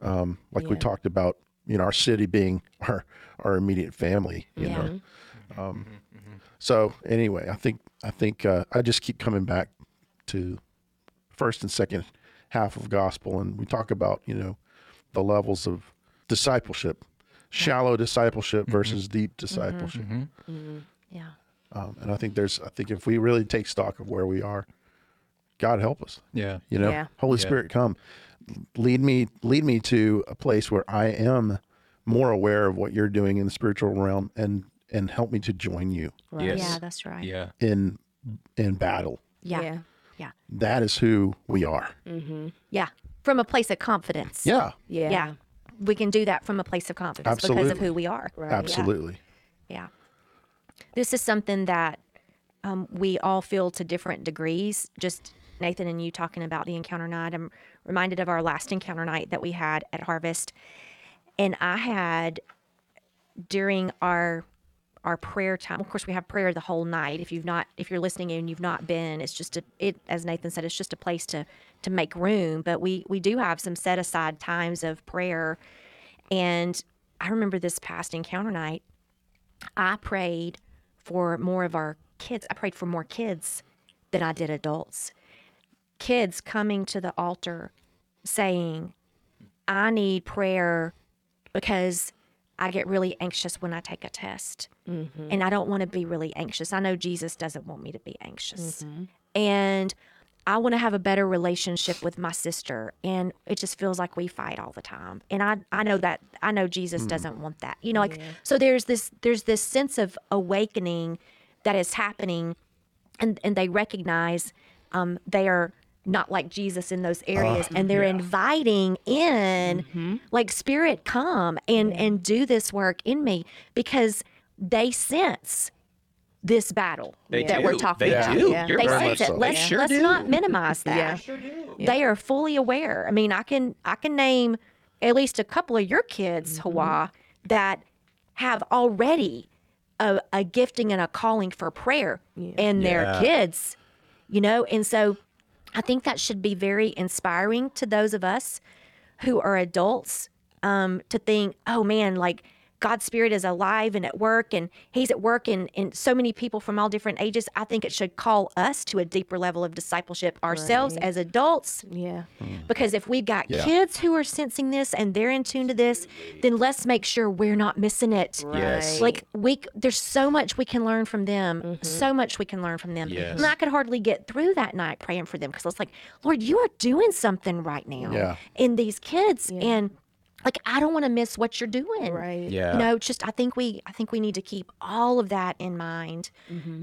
um, like we talked about you know our city being our our immediate family you Yeah. know um, so anyway i think i think uh, i just keep coming back to first and second half of gospel. And we talk about you know the levels of discipleship shallow discipleship versus deep discipleship. Yeah. um, and i think there's i think if we really take stock of where we are god help us. Yeah. you know Yeah. holy Yeah. spirit come. Lead me lead me to a place where i am more aware of what you're doing in the spiritual realm and and help me to join you Right. Yes. Yeah. That's right. Yeah. in in battle Yeah. Yeah. Yeah. that is who we are Yeah. From a place of confidence. yeah Yeah. Yeah. We can do that from a place of confidence because of who we are. Right. absolutely Yeah. This is something that um, we all feel to different degrees. Just Nathan and you talking about the encounter night. I'm reminded of our last encounter night that we had at Harvest. And I had during our our prayer time. Of course, we have prayer the whole night. If you've not, if you're listening and you've not been, it's just a, it, as Nathan said, it's just a place to to make room. But we we do have some set aside times of prayer. And I remember this past encounter night, I prayed for more of our kids. I prayed for more kids than I did adults. Kids coming to the altar saying, I need prayer because I get really anxious when I take a test. Mm-hmm. And I don't want to be really anxious. I know Jesus doesn't want me to be anxious. Mm-hmm. And I want to have a better relationship with my sister. And it just feels like we fight all the time. And I, I know that I know Jesus hmm. doesn't want that. You know, like so there's this there's this sense of awakening that is happening and and they recognize um, they are not like Jesus in those areas and they're inviting in like spirit come and and do this work in me because they sense this battle They that do. we're talking They about. do. Yeah. They right. sense it. so. Let's, They sure let's do. not minimize that. They are fully aware. I mean, I can I can name at least a couple of your kids, Mm-hmm. Hawah, that have already a, a gifting and a calling for prayer in their Yeah. kids, you know, and so I think that should be very inspiring to those of us who are adults um, to think, oh man, like God's spirit is alive and at work, and He's at work in, in so many people from all different ages. I think it should call us to a deeper level of discipleship ourselves as adults. Yeah. Because if we've got Yeah. kids who are sensing this and they're in tune to this, then let's make sure we're not missing it. Yes. Like we, there's so much we can learn from them. Mm-hmm. So much we can learn from them. Yes. And I could hardly get through that night praying for them because I was like, Lord, you are doing something right now Yeah. in these kids, and like I don't want to miss what you're doing. Right. Yeah. You know, just I think we I think we need to keep all of that in mind,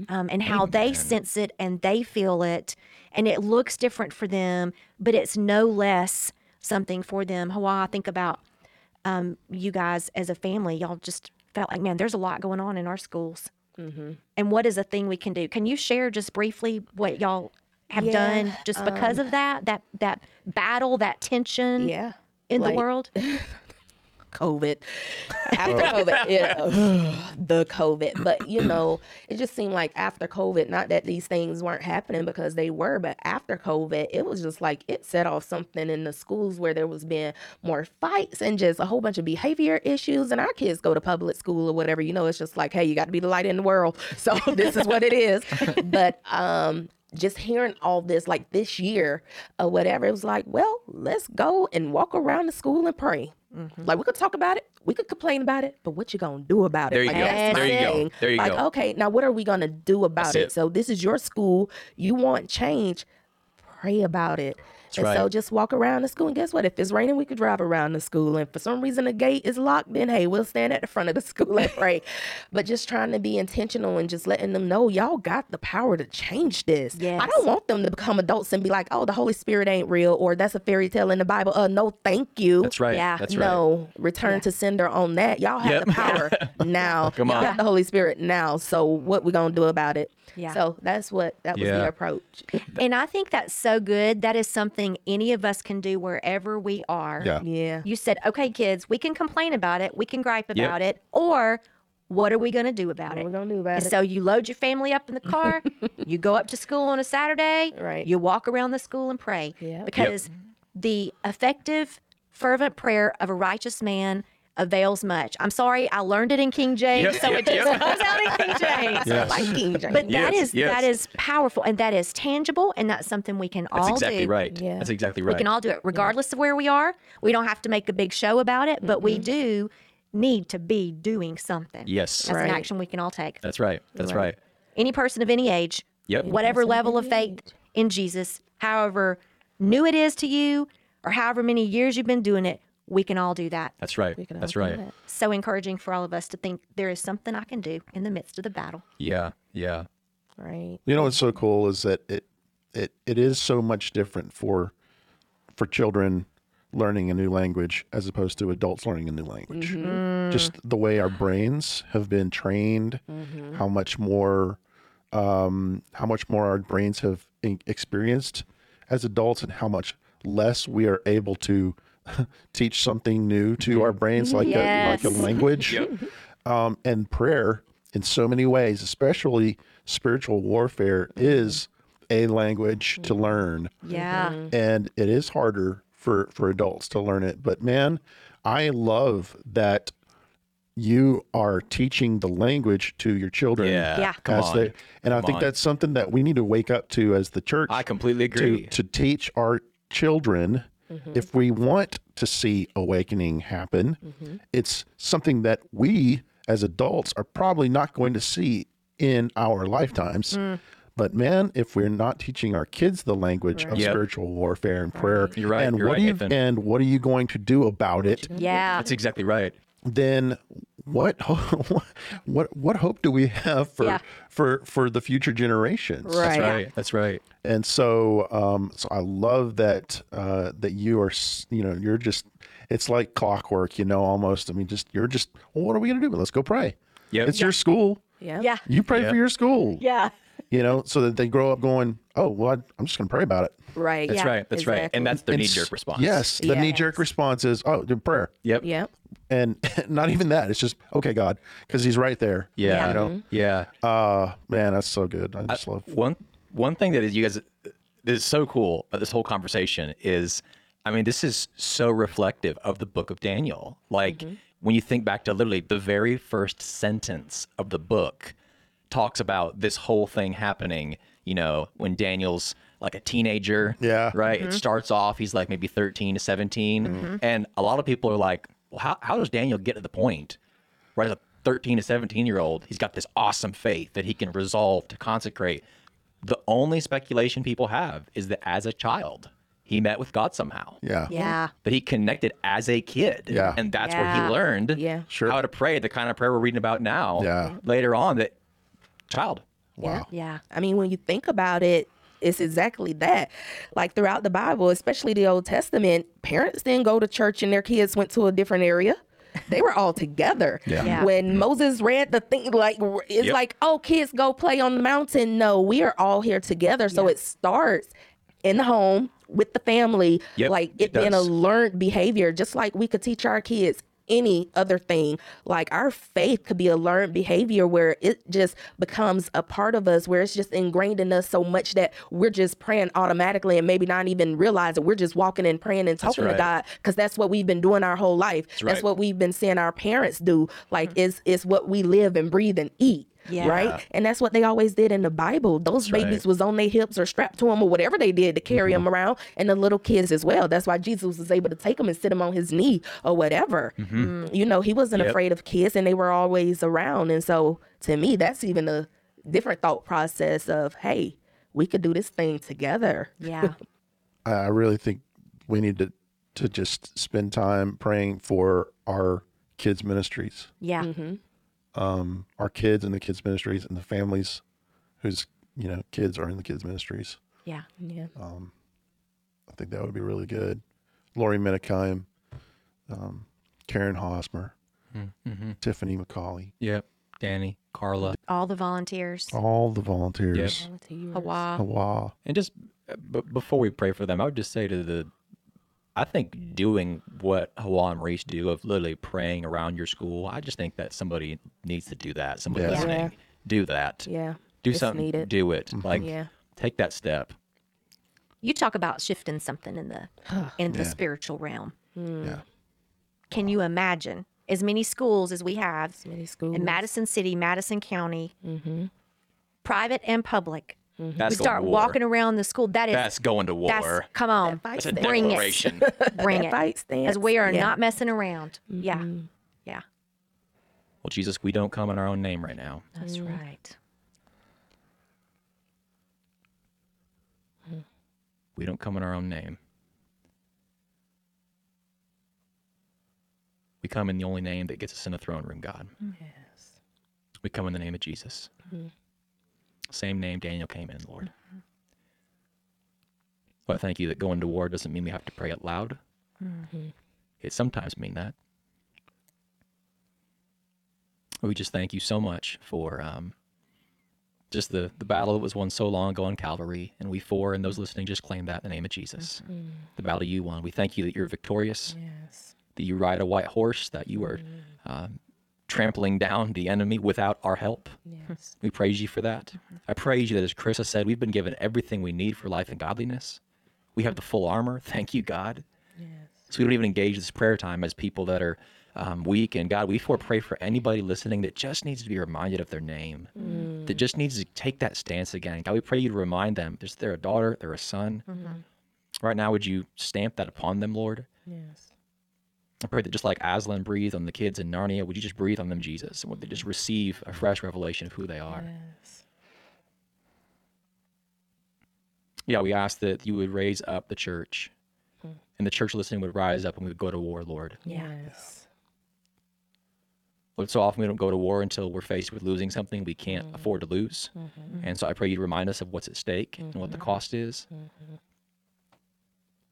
um, and how they sense it and they feel it, and it looks different for them, but it's no less something for them. Hawah, I think about um, you guys as a family. Y'all just felt like, man, there's a lot going on in our schools, and what is a thing we can do? Can you share just briefly what y'all have Yeah, done just because of that that that battle, that tension Yeah. In Like- the world? COVID. After COVID, yeah, the COVID. But you know, it just seemed like after COVID, not that these things weren't happening because they were, but after COVID, it was just like it set off something in the schools where there was being more fights and just a whole bunch of behavior issues. And our kids go to public school or whatever. You know, it's just like, hey, you got to be the light in the world. So this is what it is. But um just hearing all this like this year or whatever, it was like, well, let's go and walk around the school and pray. Mm-hmm. Like we could talk about it, we could complain about it, but what you gonna do about it? There you like, go. There my you go. There you like, go. okay, now what are we gonna do about it? it. So this is your school. You want change? Pray about it. And so just walk around the school. And guess what? If it's raining, we could drive around the school. And for some reason the gate is locked, then hey, we'll stand at the front of the school and pray. but just trying to be intentional and just letting them know y'all got the power to change this. I don't want them to become adults and be like, oh, the Holy Spirit ain't real or that's a fairy tale in the Bible. Uh, no, thank you. That's right. Yeah. That's right. no, return to sender on that. Y'all have Yep. the power now. Come Y'all on. have the Holy Spirit now. So what we gonna do about it? Yeah. So that's what that was Yeah. the approach. And I think that's so good. That is something any of us can do wherever we are. Yeah. Yeah. You said, okay, kids, we can complain about it, we can gripe Yep. about it, or what are we going to do about What it? we gonna do about And it? so you load your family up in the car, you go up to school on a Saturday, Right. you walk around the school and pray. Yep. Because the effective, fervent prayer of a righteous man avails much. I'm sorry, I learned it in King James, Yep, so yep, it just yep. comes out in King James. Yes. Like King James. But that Yes, is yes. that is powerful and that is tangible and that's something we can That's all exactly do. right. Yeah. That's exactly right. We can all do it regardless of where we are. We don't have to make a big show about it, but Mm-hmm. we do need to be doing something. yes. That's Right. an action we can all take. That's right. That's right. Any person of any age, Yep. whatever level of faith in Jesus, however new it is to you, or however many years you've been doing it, we can all do that. That's right. can That's all do right. So encouraging for all of us to think there is something I can do in the midst of the battle. Yeah. Yeah. right. You know what's so cool is that it it it is so much different for for children learning a new language as opposed to adults learning a new language. Mm-hmm. Mm. Just the way our brains have been trained, mm-hmm. how much more um, how much more our brains have in- experienced as adults, and how much less we are able to teach something new to mm-hmm. our brains, like a, like a Yes. language um, and prayer in so many ways, especially spiritual warfare, is a language to mm-hmm. learn, Yeah. Mm-hmm. and it is harder for for adults to learn it. But man, I love that you are teaching the language to your children. Yeah. Yeah. Come on. they, and I think on. that's something that we need to wake up to as the church I completely to agree. to teach our children Mm-hmm. if we want to see awakening happen mm-hmm. it's something that we as adults are probably not going to see in our lifetimes mm. but man if we're not teaching our kids the language of Yep. spiritual warfare and prayer You're right, and you're what right, do you Nathan. and what are you going to do about it Yeah. That's exactly right. Then what what what hope do we have for Yeah. for for the future generations? Right. That's right. That's right. And so, um, so I love that uh, that you are, you know, you're just, it's like clockwork, you know, almost. I mean, just you're just, well, what are we gonna do? But let's go pray. Yep. It's your school. Yeah. Yeah. You pray Yep. for your school. Yeah. You know, so that they grow up going, oh, well, I, I'm just gonna pray about it. Right. That's Yeah, right. That's right. And that's the knee jerk response. Yes, the Yes. knee jerk response is, oh, do prayer, Yep. Yep. And not even that. It's just, okay, God, because He's right there. Yeah. You know, mm-hmm. Yeah. uh, man, that's so good. I just love. one one thing that is you guys is so cool about this whole conversation is I mean this is so reflective of the book of Daniel. Like mm-hmm. when you think back to literally the very first sentence of the book talks about this whole thing happening, you know, when Daniel's like a teenager. Yeah. Right. It mm-hmm. starts off, he's like maybe 13 to 17. And a lot of people are like, well, how, how does Daniel get to the point right as a 13 to 17 year old he's got this awesome faith that he can resolve to consecrate the only speculation people have is that as a child he met with god somehow Yeah. Yeah. that he connected as a kid Yeah. and that's where he learned Yeah. Sure. how to pray the kind of prayer we're reading about now Yeah. later on that child Wow. Yeah. I mean, when you think about it, it's exactly that. Like throughout the Bible, especially the Old Testament, parents didn't go to church and their kids went to a different area. They were all together. Yeah. Yeah. When Moses read the thing, like it's Yep. like, oh, kids go play on the mountain. No, we are all here together. So it starts in the home with the family, Yep, like it it being a learned behavior, just like we could teach our kids any other thing. Like our faith could be a learned behavior where it just becomes a part of us, where it's just ingrained in us so much that we're just praying automatically and maybe not even realize that we're just walking and praying and talking right. to God because that's what we've been doing our whole life. That's, right. what we've been seeing our parents do. Like mm-hmm. it's it's what we live and breathe and eat. Yeah. Right. And that's what they always did in the Bible. Those right. babies was on their hips or strapped to them or whatever they did to carry mm-hmm. them around. And the little kids as well. That's why Jesus was able to take them and sit them on his knee or whatever. Mm-hmm. Mm, You know, he wasn't Yep. afraid of kids and they were always around. And so to me, that's even a different thought process of, hey, we could do this thing together. Yeah. I I really think we need to to just spend time praying for our kids ministries, Yeah. Mm-hmm. Um, our kids in the kids ministries, and the families whose you know kids are in the kids ministries. Yeah. Yeah. I think that would be really good. Lori Minikheim, um, Karen Hosmer, Tiffany McCauley, yep danny carla All the volunteers. all the volunteers. Hawah. Wow. And just uh, b- before we pray for them, I would just say to the, I think doing what Hawah and Maurice do of literally praying around your school, I just think that somebody needs to do that. Somebody Yeah. listening, Yeah. do that. Yeah. Do It's something. needed. Do it. Mm-hmm. Like, Yeah. take that step. You talk about shifting something in the in the Yeah. spiritual realm. Mm. Yeah. Can you imagine as many schools as we have Many schools. in Madison City, Madison County, mm-hmm. private and public? Mm-hmm. That's we start walking around the school. That is That's going to war. that's come on, That's a bring it, bring it, fight as we are Yeah. not messing around. Mm-hmm. Yeah, yeah, well, Jesus, we don't come in our own name right now. that's mm. right. Mm. We don't come in our own name. We come in the only name that gets us in the throne room, God. Yes. We come in the name of Jesus. Mm-hmm. Same name Daniel came in, Lord. But thank you that going to war doesn't mean we have to pray it loud. It sometimes mean that. We just thank you so much for um, just the, the battle that was won so long ago on Calvary. And we four and those listening just claim that in the name of Jesus. The battle you won. We thank you that you're victorious Yes. that you ride a white horse, that you are um, trampling down the enemy without our help. Yes. We praise you for that. Mm-hmm. I praise you that, as Chris has said, we've been given everything we need for life and godliness. We have the full armor. Thank you, God. So we don't even engage this prayer time as people that are um, weak. And God, we for pray for anybody listening that just needs to be reminded of their name, mm. that just needs to take that stance again. God, we pray you to remind them they're a daughter, they're a son. Mm-hmm. Right now, would you stamp that upon them, Lord? Yes. I pray that just like Aslan breathed on the kids in Narnia, would you just breathe on them, Jesus? And would they just receive a fresh revelation of who they are? Yes. Yeah, we ask that you would raise up the church hmm. and the church listening would rise up and we would go to war, Lord. Yes. Lord, so often we don't go to war until we're faced with losing something we can't mm-hmm. afford to lose. Mm-hmm. And so I pray you to remind us of what's at stake and what the mm-hmm. cost is.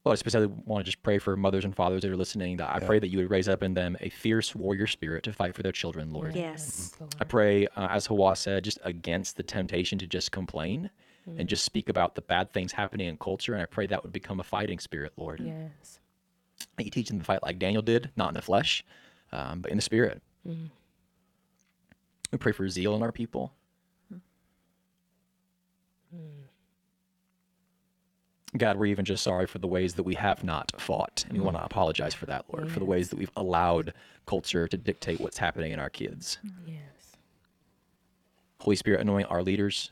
Lord, I specifically want to just pray for mothers and fathers that are listening. That I pray that you would raise up in them a fierce warrior spirit to fight for their children, Lord. Yes. I pray, uh, as Hawah said, just against the temptation to just complain and just speak about the bad things happening in culture. And I pray that would become a fighting spirit, Lord. Yes. That you teach them to fight like Daniel did, not in the flesh, um, but in the spirit. We pray for zeal in our people. God, we're even just sorry for the ways that we have not fought. And we want to apologize for that, Lord, for the ways that we've allowed culture to dictate what's happening in our kids. Yes. Holy Spirit, anoint our leaders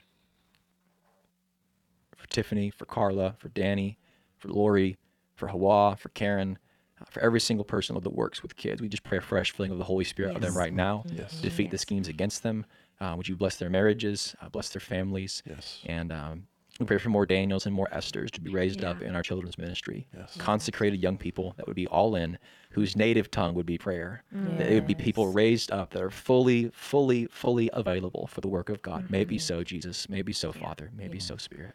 for Tiffany, for Carla, for Danny, for Lori, for Hawah, for Karen, uh, for every single person that works with kids. We just pray a fresh filling of the Holy Spirit of them right now. Yes. Defeat the schemes against them. Uh, would you bless their marriages, uh, bless their families? Yes. And um, we pray for more Daniels and more Esthers to be raised up in our children's ministry. Yes. Consecrated young people that would be all in, whose native tongue would be prayer. That it would be people raised up that are fully, fully, fully available for the work of God. May it be mm-hmm. so, Jesus. Maybe it be so, Father. Maybe it be so, Spirit.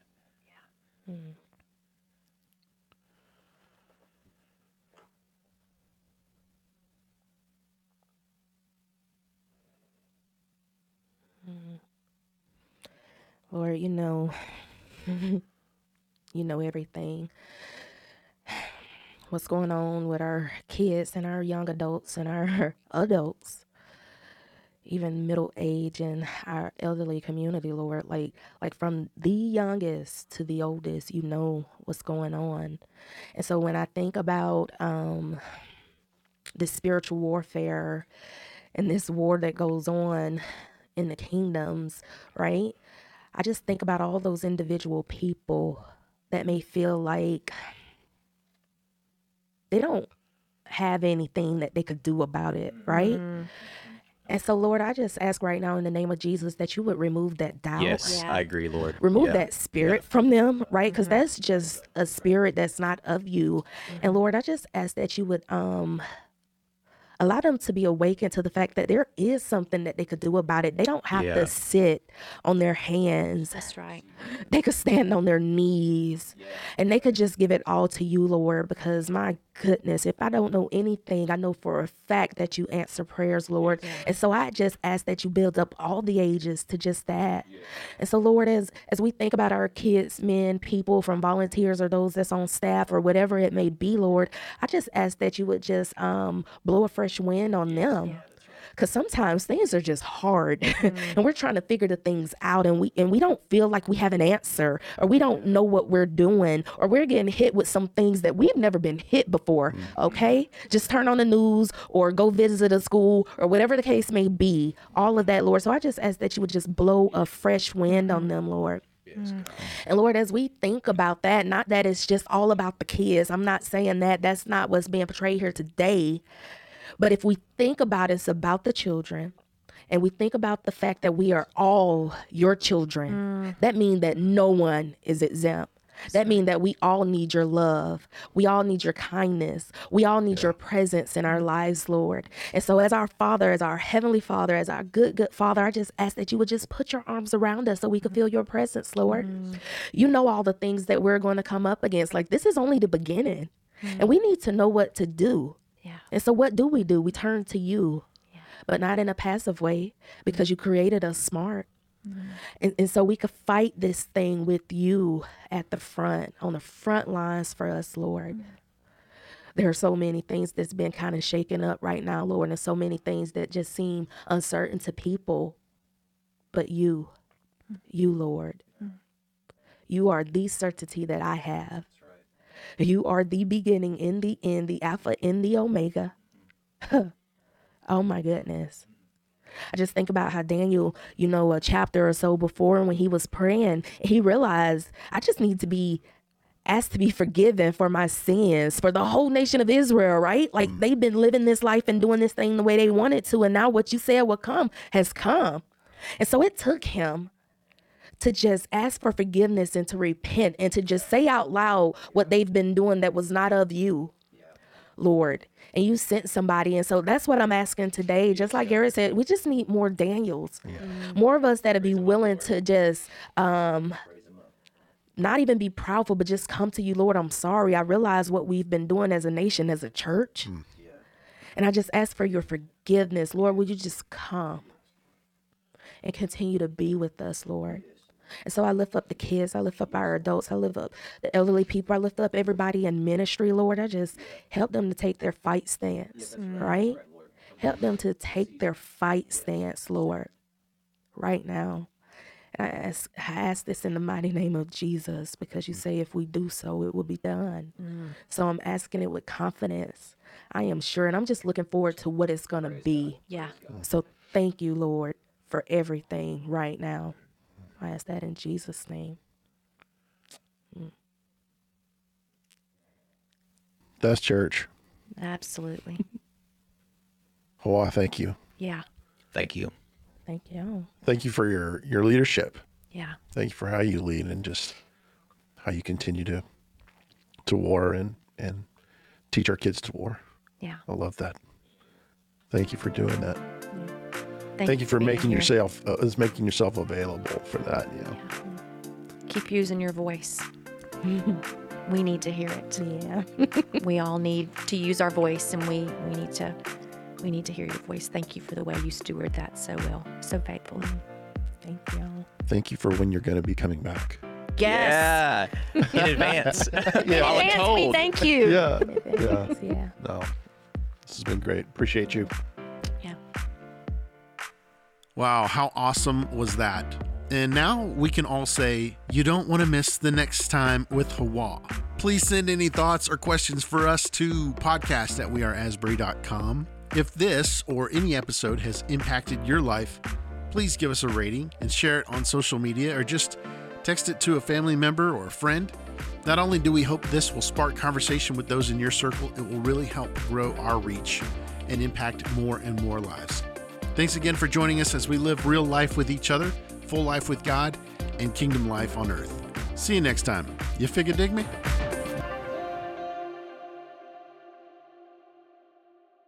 Mm. Mm. Lord, you know, you know everything. What's going on with our kids and our young adults and our adults, even middle age and our elderly community, Lord. Like, like from the youngest to the oldest, you know what's going on. And so when I think about um, this spiritual warfare and this war that goes on in the kingdoms, right? I just think about all those individual people that may feel like they don't have anything that they could do about it, right? Mm-hmm. And so, Lord, I just ask right now in the name of Jesus that you would remove that doubt. Yes, Yeah. I agree, Lord. Remove Yeah. that spirit from them, right? Because mm-hmm. that's just a spirit that's not of you. And mm-hmm. Lord, I just ask that you would um allow them to be awakened to the fact that there is something that they could do about it. They don't have Yeah. to sit on their hands. That's right. They could stand on their knees and they could just give it all to you, Lord, because my goodness, if I don't know anything, I know for a fact that you answer prayers, Lord. And so I just ask that you build up all the ages to just that. And so, Lord, as as we think about our kids, men, people from volunteers or those that's on staff or whatever it may be, Lord, I just ask that you would just um, blow a fresh wind on them. Cause sometimes things are just hard, and mm-hmm. we're trying to figure the things out, and we and we don't feel like we have an answer, or we don't know what we're doing, or we're getting hit with some things that we've never been hit before. Mm-hmm. Okay, just turn on the news or go visit a school or whatever the case may be. All of that, Lord. So I just ask that you would just blow a fresh wind on mm-hmm. them, Lord. Mm. And Lord, as we think about that, not that it's just all about the kids. I'm not saying that. That's not what's being portrayed here today. But if we think about it, it's about the children. And we think about the fact that we are all your children. Mm. That means that no one is exempt. That means that we all need your love. We all need your kindness. We all need your presence in our lives, Lord. And so, as our Father, as our Heavenly Father, as our good, good Father, I just ask that you would just put your arms around us so we can feel your presence, Lord. Mm. You know all the things that we're going to come up against. Like, this is only the beginning. And we mm. need to know what to do. Yeah. And so, what do we do? We turn to you, but not in a passive way because mm-hmm. you created us smart. Mm-hmm. And, and so we could fight this thing with you at the front, on the front lines for us, Lord. Mm-hmm. There are so many things that's been kind of shaken up right now, Lord, and so many things that just seem uncertain to people. But you, you, Lord, you are the certainty that I have. You are the beginning in the end, the Alpha in the Omega. oh my goodness. I just think about how Daniel, you know, a chapter or so before when he was praying, he realized I just need to be asked to be forgiven for my sins for the whole nation of Israel, right? Like mm. they've been living this life and doing this thing the way they wanted to. And now what you said would come has come. And so it took him to just ask for forgiveness and to repent and to just say out loud what they've been doing that was not of you. Lord. And you sent somebody. And so that's what I'm asking today. Just like Garrett said, we just need more Daniels, more of us that'll be willing to just um, not even be proudful, but just come to you, Lord. I'm sorry. I realize what we've been doing as a nation, as a church. And I just ask for your forgiveness. Lord, would you just come and continue to be with us, Lord? And so I lift up the kids, I lift up our adults, I lift up the elderly people, I lift up everybody in ministry, Lord. I just help them to take their fight stance, right? Help them to take their fight stance, Lord, right now. And I ask, I ask this in the mighty name of Jesus because you say if we do so, it will be done. So I'm asking it with confidence. I am sure, and I'm just looking forward to what it's going to be. Yeah. So thank you, Lord, for everything right now. I ask that in Jesus' name. Mm. That's church. Absolutely. Oh, I thank you. Yeah. Thank you. Thank you. Thank you for your your leadership. Yeah. Thank you for how you lead and just how you continue to to war and and teach our kids to war. Yeah. I love that. Thank you for doing that. Thank, Thank you for being making here. yourself uh, is making yourself available for that. You know. Keep using your voice. we need to hear it. Yeah. We all need to use our voice, and we we need to we need to hear your voice. Thank you for the way you steward that so well, so faithfully. Thank you. Thank you for when you're going to be coming back. Yes. Yeah. In advance. Yeah. All Advance me, thank you. Yeah. Yeah. Yeah. No. This has been great. Appreciate you. Wow, how awesome was that? And now we can all say, you don't want to miss the next time with Hawah. Please send any thoughts or questions for us to podcast at weareasbury.com. If this or any episode has impacted your life, please give us a rating and share it on social media or just text it to a family member or a friend. Not only do we hope this will spark conversation with those in your circle, it will really help grow our reach and impact more and more lives. Thanks again for joining us as we live real life with each other, full life with God, and kingdom life on earth. See you next time. You figure dig me?